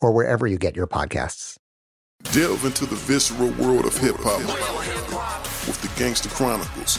or wherever you get your podcasts. Delve into the visceral world of hip hop with the Gangster Chronicles,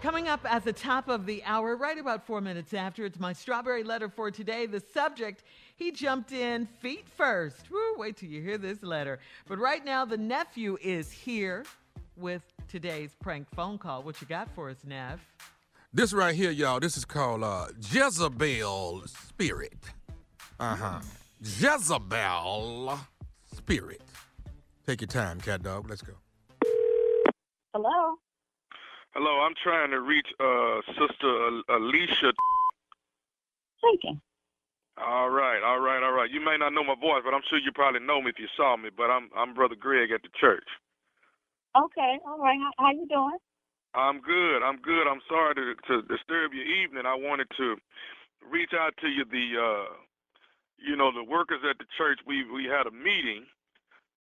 Coming up at the top of the hour, right about four minutes after, it's my strawberry letter for today. The subject, he jumped in feet first. Woo, wait till you hear this letter. But right now, the nephew is here with today's prank phone call. What you got for us, Neff? This right here, y'all, this is called uh, Jezebel Spirit. Uh huh. Jezebel Spirit. Take your time, cat dog. Let's go. Hello. Hello, I'm trying to reach uh Sister Al- Alicia. Speaking. All right, all right, all right. You may not know my voice, but I'm sure you probably know me if you saw me. But I'm I'm Brother Greg at the church. Okay. All right. How, how you doing? I'm good. I'm good. I'm sorry to to disturb your evening. I wanted to reach out to you. The uh, you know, the workers at the church. We we had a meeting.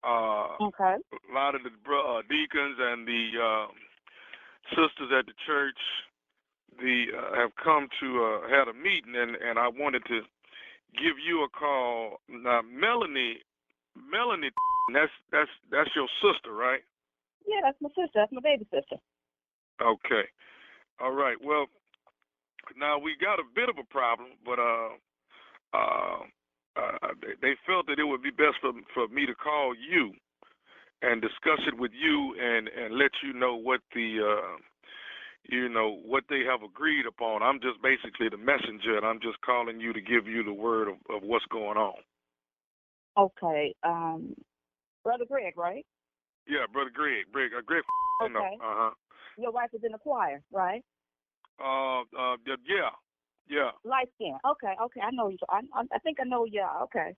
Uh, Okay. a lot of the uh, deacons and the um, sisters at the church the uh, have come to uh, had a meeting and and I wanted to give you a call now Melanie Melanie that's that's that's your sister right Yeah, that's my sister. That's my baby sister. okay all right well now we got a bit of a problem but uh uh, uh they, they felt that it would be best for for me to call you and discuss it with you and and let you know what the uh you know what they have agreed upon. I'm just basically the messenger, and I'm just calling you to give you the word of, of what's going on. Okay. Um, brother Greg, right? Yeah, brother Greg, Greg, uh, Greg. Okay. uh huh. Your wife is in the choir, right? Uh, uh, yeah, yeah, yeah. Light skin. Okay. Okay. I know you. I, I I think I know. Yeah. Okay.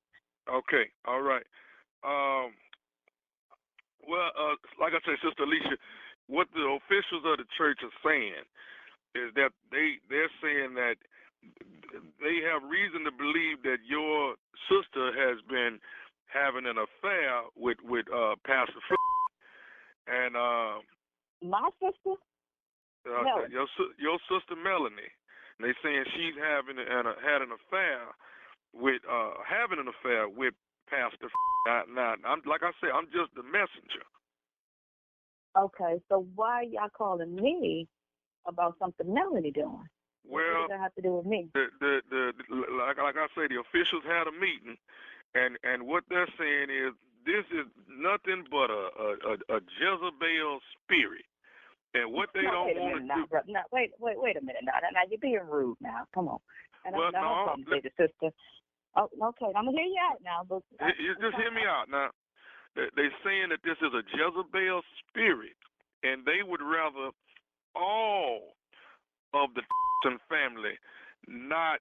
Okay, all right. Um, well, uh, like I said, Sister Alicia, what the officials of the church are saying is that they they're saying that they have reason to believe that your sister has been having an affair with with uh, Pastor Fl- and uh, My sister. uh, Melanie. your your sister Melanie. And they saying she's having an, uh, had an affair with uh having an affair with Pastor. Now, now, I'm like I said, I'm just the messenger. Okay, so why y'all calling me about something Melanie doing? Well, what does that have to do with me? the, the, the, the like, like I say, the officials had a meeting, and and what they're saying is this is nothing but a a, a, a Jezebel spirit, and what they don't want to now, do. bro. No, wait, wait, wait a minute now. Now, now you're being rude now. Come on. And Well, I'm, now, no, I'm to the sister. Oh, okay. I'm gonna hear you out now, but You- just hear me out now. They- They're saying that this is a Jezebel spirit, and they would rather all of the family not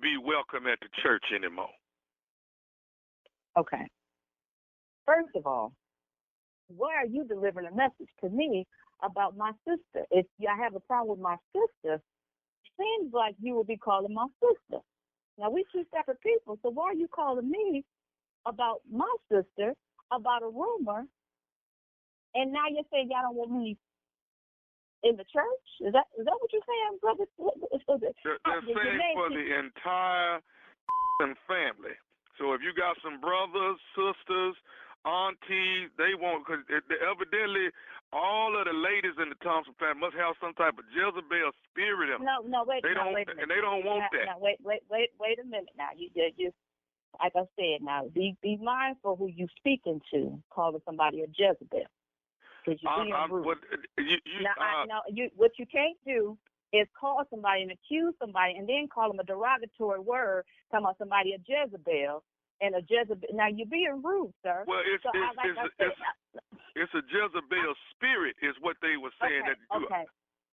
be welcome at the church anymore. Okay. First of all, why are you delivering a message to me about my sister? If I have a problem with my sister, seems like you would be calling my sister. Now we two separate people, so why are you calling me about my sister about a rumor? And now you're saying y'all don't want me in the church? Is that is that what you're saying, brother? They're, uh, they're saying for the entire family. So if you got some brothers, sisters, aunties, they want because evidently all of the ladies in the Thompson family must have some type of Jezebel spirit in them. No, no, wait, They no, don't- wait and they don't want Now- that. Now, wait, wait, wait, wait a minute. Now, you, just, you, like I said, now be be mindful who you speaking to, calling somebody a Jezebel, because you're being rude. what, you, you, now, I, uh, now, you, what you can't do is call somebody and accuse somebody, and then call them a derogatory word, talking about somebody a Jezebel and a Jezebel. Now, you're being rude, sir. Well, it's so I, it's like it's, I it's, said, it's a Jezebel were saying. okay, that you, okay.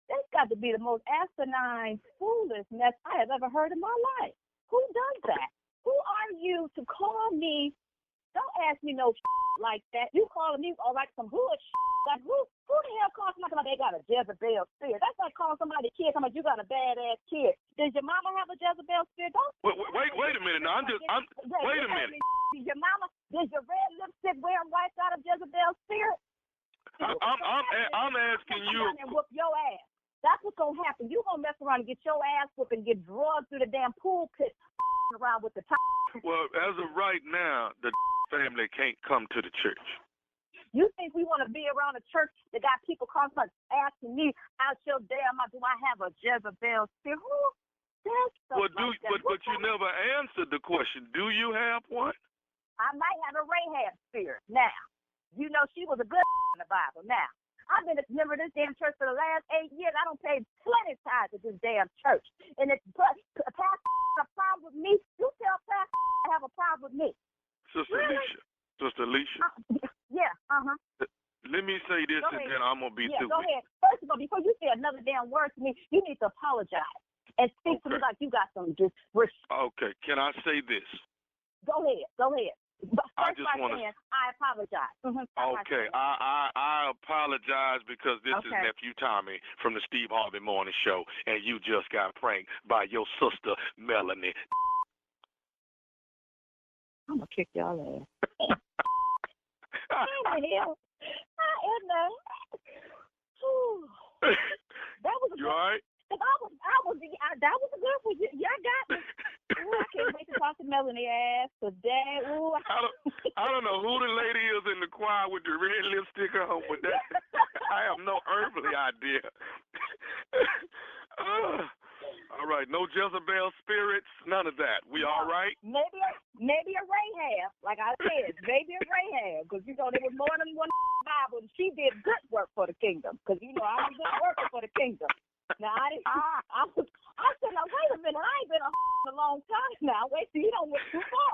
That's got to be the most asinine, foolish mess I have ever heard in my life. Who does that? Who are you to call me? Don't ask me no like that. You calling me all like some hood like who? Who the hell calls somebody like they got a Jezebel spirit? That's like calling somebody a kid. Talking about you got a badass kid. Does your mama have a Jezebel spirit? Don't. wait, wait, wait, wait a minute. Now I'm just, I'm, wait a minute. Does your mama? Does your red lipstick wearing white got a Jezebel spirit? I'm, I'm, I'm asking you. and whoop your ass. That's what's gonna happen. You gonna mess around and get your ass whooped and get drugged through the damn pool pit around with the top. Well, as of right now, the family can't come to the church. You think we want to be around a church that got people constantly asking me out your damn do I have a Jezebel spirit? Who? Well, do like but but you never answered the question. Do you have one? I might have a Rahab spirit. Now, you know she was a good in the Bible. Now, I've been a member of this damn church for the last eight years. I don't pay plenty of tithes at this damn church. And if but a pastor has a problem with me, you tell pastor I have a problem with me. Sister Really? Alicia. Sister Alicia. Yeah, uh huh. Let me say this Go and ahead. then I'm gonna be yeah, through go ahead. First of all, before you say another damn word to me, you need to apologize and speak to me like you got some just res- Okay, can I say this? Go ahead, go ahead. But I just by wanna- saying, I apologize. Mhm, Okay. I, I I apologize because this is nephew Tommy from the Steve Harvey Morning Show, and you just got pranked by your sister Melanie. I'm gonna kick y'all ass. How the hell? I am. Whew. That was a you good. all right? I was, I was, I, that was a good one. Y'all got me. I can't wait to talk to Melanie ass today. Ooh, I, I don't I don't know who the lady is in the choir with the red lipstick on, but that I have no earthly idea. Uh, all right, no Jezebel spirits, none of that. We all right? maybe, a, maybe a Rahab, like I said, maybe a Rahab, because you know there was more than one Bible, and she did good work for the kingdom. Because you know I'm a good worker for the kingdom. Now I didn't. I, I was. I said, now wait a minute. I ain't been a in time now. Wait till you don't went too far.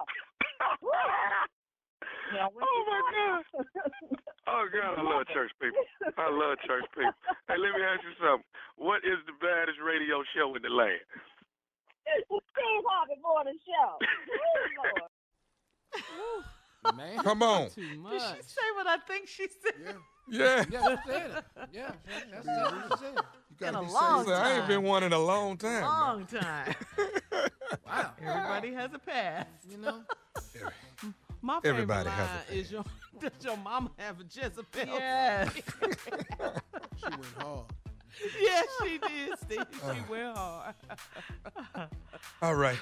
You know, Oh my far. God. Oh God, I love church people. I love church people. Hey, let me ask you something. What is the baddest radio show in the land? Steve Harvey Morning Show. Ooh, Lord. Man, come on. Did she say what I think she said? Yeah. Yeah, that's it. Yeah, that's that's it. You gotta In a be long safe. I ain't been one in a long time. man. Long time. Wow. Everybody has a past. You know, My favorite Everybody line has a is your does your mama have a Jezebel? Yes. she went hard. yes, she did, Steve. She went hard. All right.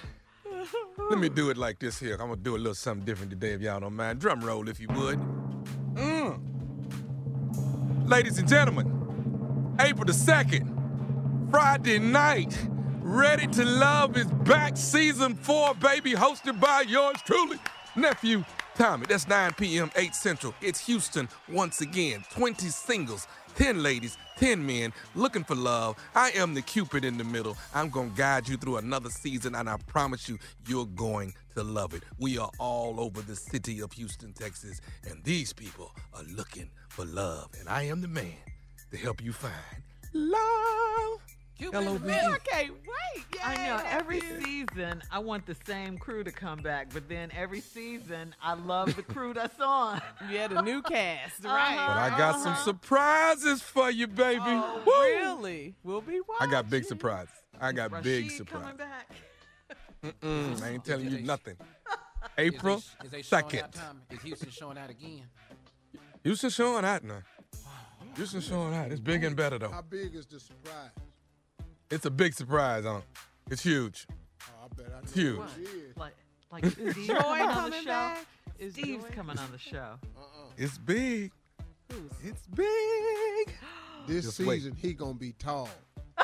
Let me do it like this here. I'm gonna do a little something different today, if y'all don't mind. Drum roll, if you would. Mm. Ladies and gentlemen, April the 2nd, Friday night, Ready to Love is back, season four, baby, hosted by yours truly, nephew Tommy. That's 9 p.m., 8 Central. It's Houston once again. 20 singles, 10 ladies, 10 men looking for love. I am the Cupid in the middle. I'm going to guide you through another season, and I promise you, you're going to love it. We are all over the city of Houston, Texas, and these people are looking for love. And I am the man to help you find love. L-O-V-E. I can't wait. I know. Every season, I want the same crew to come back, but then every season, I love the crew that's on. Yeah, the new cast, uh-huh, right? But? I got some uh-huh. surprises for you, baby. Oh, Woo! really? We'll be watching. I got big surprises. I got big Rashid coming surprises. back. Mm-mm, I ain't telling you nothing. Is April they, is they 2nd. out, Tommy? Is Houston showing out again? Houston showing out now. Houston showing out. It's big and better, though. How big is the surprise? It's a big surprise, huh? It's huge. Oh, I bet I It's huge. what. Like, like Steve Joy coming on the show. back? Is Steve's Joy- coming on the show. Uh-uh. It's big. It's big. This Just wait. season, he gonna be tall.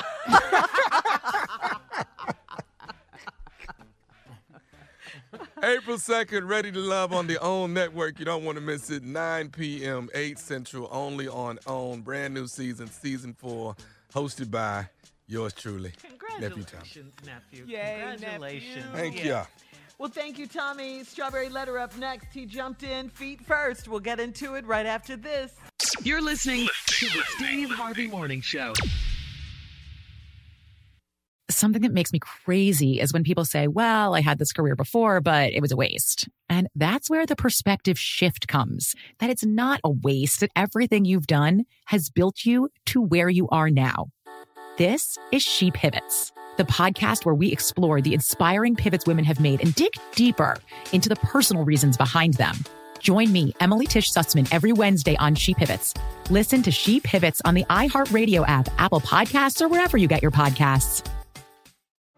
April 2nd, Ready to Love on the OWN Network. You don't want to miss it. 9 p.m., 8 Central, only on OWN. Brand new season, season four, hosted by yours truly, Nephew Tom. Congratulations, nephew. Yay, Congratulations. nephew. Thank Yeah. ya. Well, thank you, Tommy. Strawberry letter up next. He jumped in feet first. We'll get into it right after this. You're listening to the Steve Harvey Morning Show. Something that makes me crazy is when people say, well, I had this career before, but it was a waste. And that's where the perspective shift comes that it's not a waste, that everything you've done has built you to where you are now. This is She Pivots, the podcast where we explore the inspiring pivots women have made and dig deeper into the personal reasons behind them. Join me, Emily Tish Sussman, every Wednesday on She Pivots. Listen to She Pivots on the iHeartRadio app, Apple Podcasts, or wherever you get your podcasts.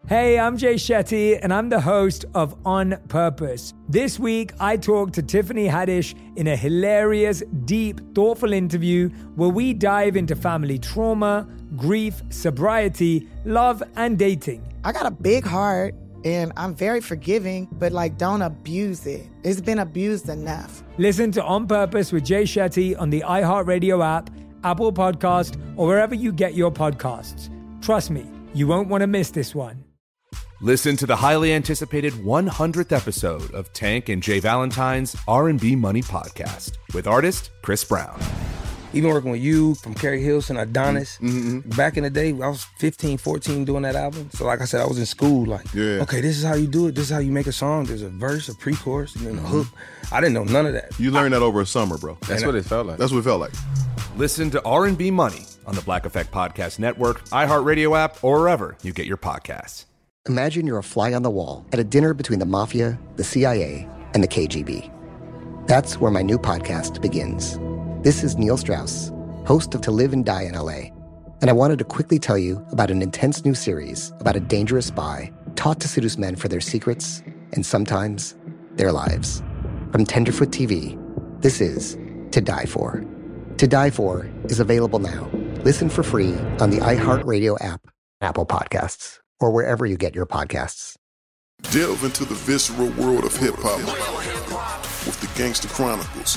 Hey, I'm Jay Shetty, and I'm the host of On Purpose. This week, I talked to Tiffany Haddish in a hilarious, deep, thoughtful interview where we dive into family trauma, grief, sobriety, love, and dating. I got a big heart and I'm very forgiving, but like don't abuse it. It's been abused enough. Listen to On Purpose with Jay Shetty on the iHeartRadio app, Apple Podcast, or wherever you get your podcasts. Trust me, you won't want to miss this one. Listen to the highly anticipated 100th episode of Tank and J. Valentine's R&B Money podcast with artist Chris Brown. Even working with you from Keri Hilson, Adonis. Mm-hmm. Back in the day, I was 15, 14 doing that album. So like I said, I was in school like, Yeah. okay, this is how you do it. This is how you make a song. There's a verse, a pre-chorus, and then a hook. I didn't know none of that. You learned that over a summer, bro. That's what it felt like. That's what it felt like. Listen to R&B Money on the Black Effect Podcast Network, iHeartRadio app, or wherever you get your podcasts. Imagine you're a fly on the wall at a dinner between the mafia, the CIA, and the KGB. That's where my new podcast begins. This is Neil Strauss, host of To Live and Die in LA. And I wanted to quickly tell you about an intense new series about a dangerous spy taught to seduce men for their secrets and sometimes their lives. From Tenderfoot TV, this is To Die For. To Die For is available now. Listen for free on the iHeartRadio app, Apple Podcasts, or wherever you get your podcasts. Delve into the visceral world of hip hop with the Gangster Chronicles,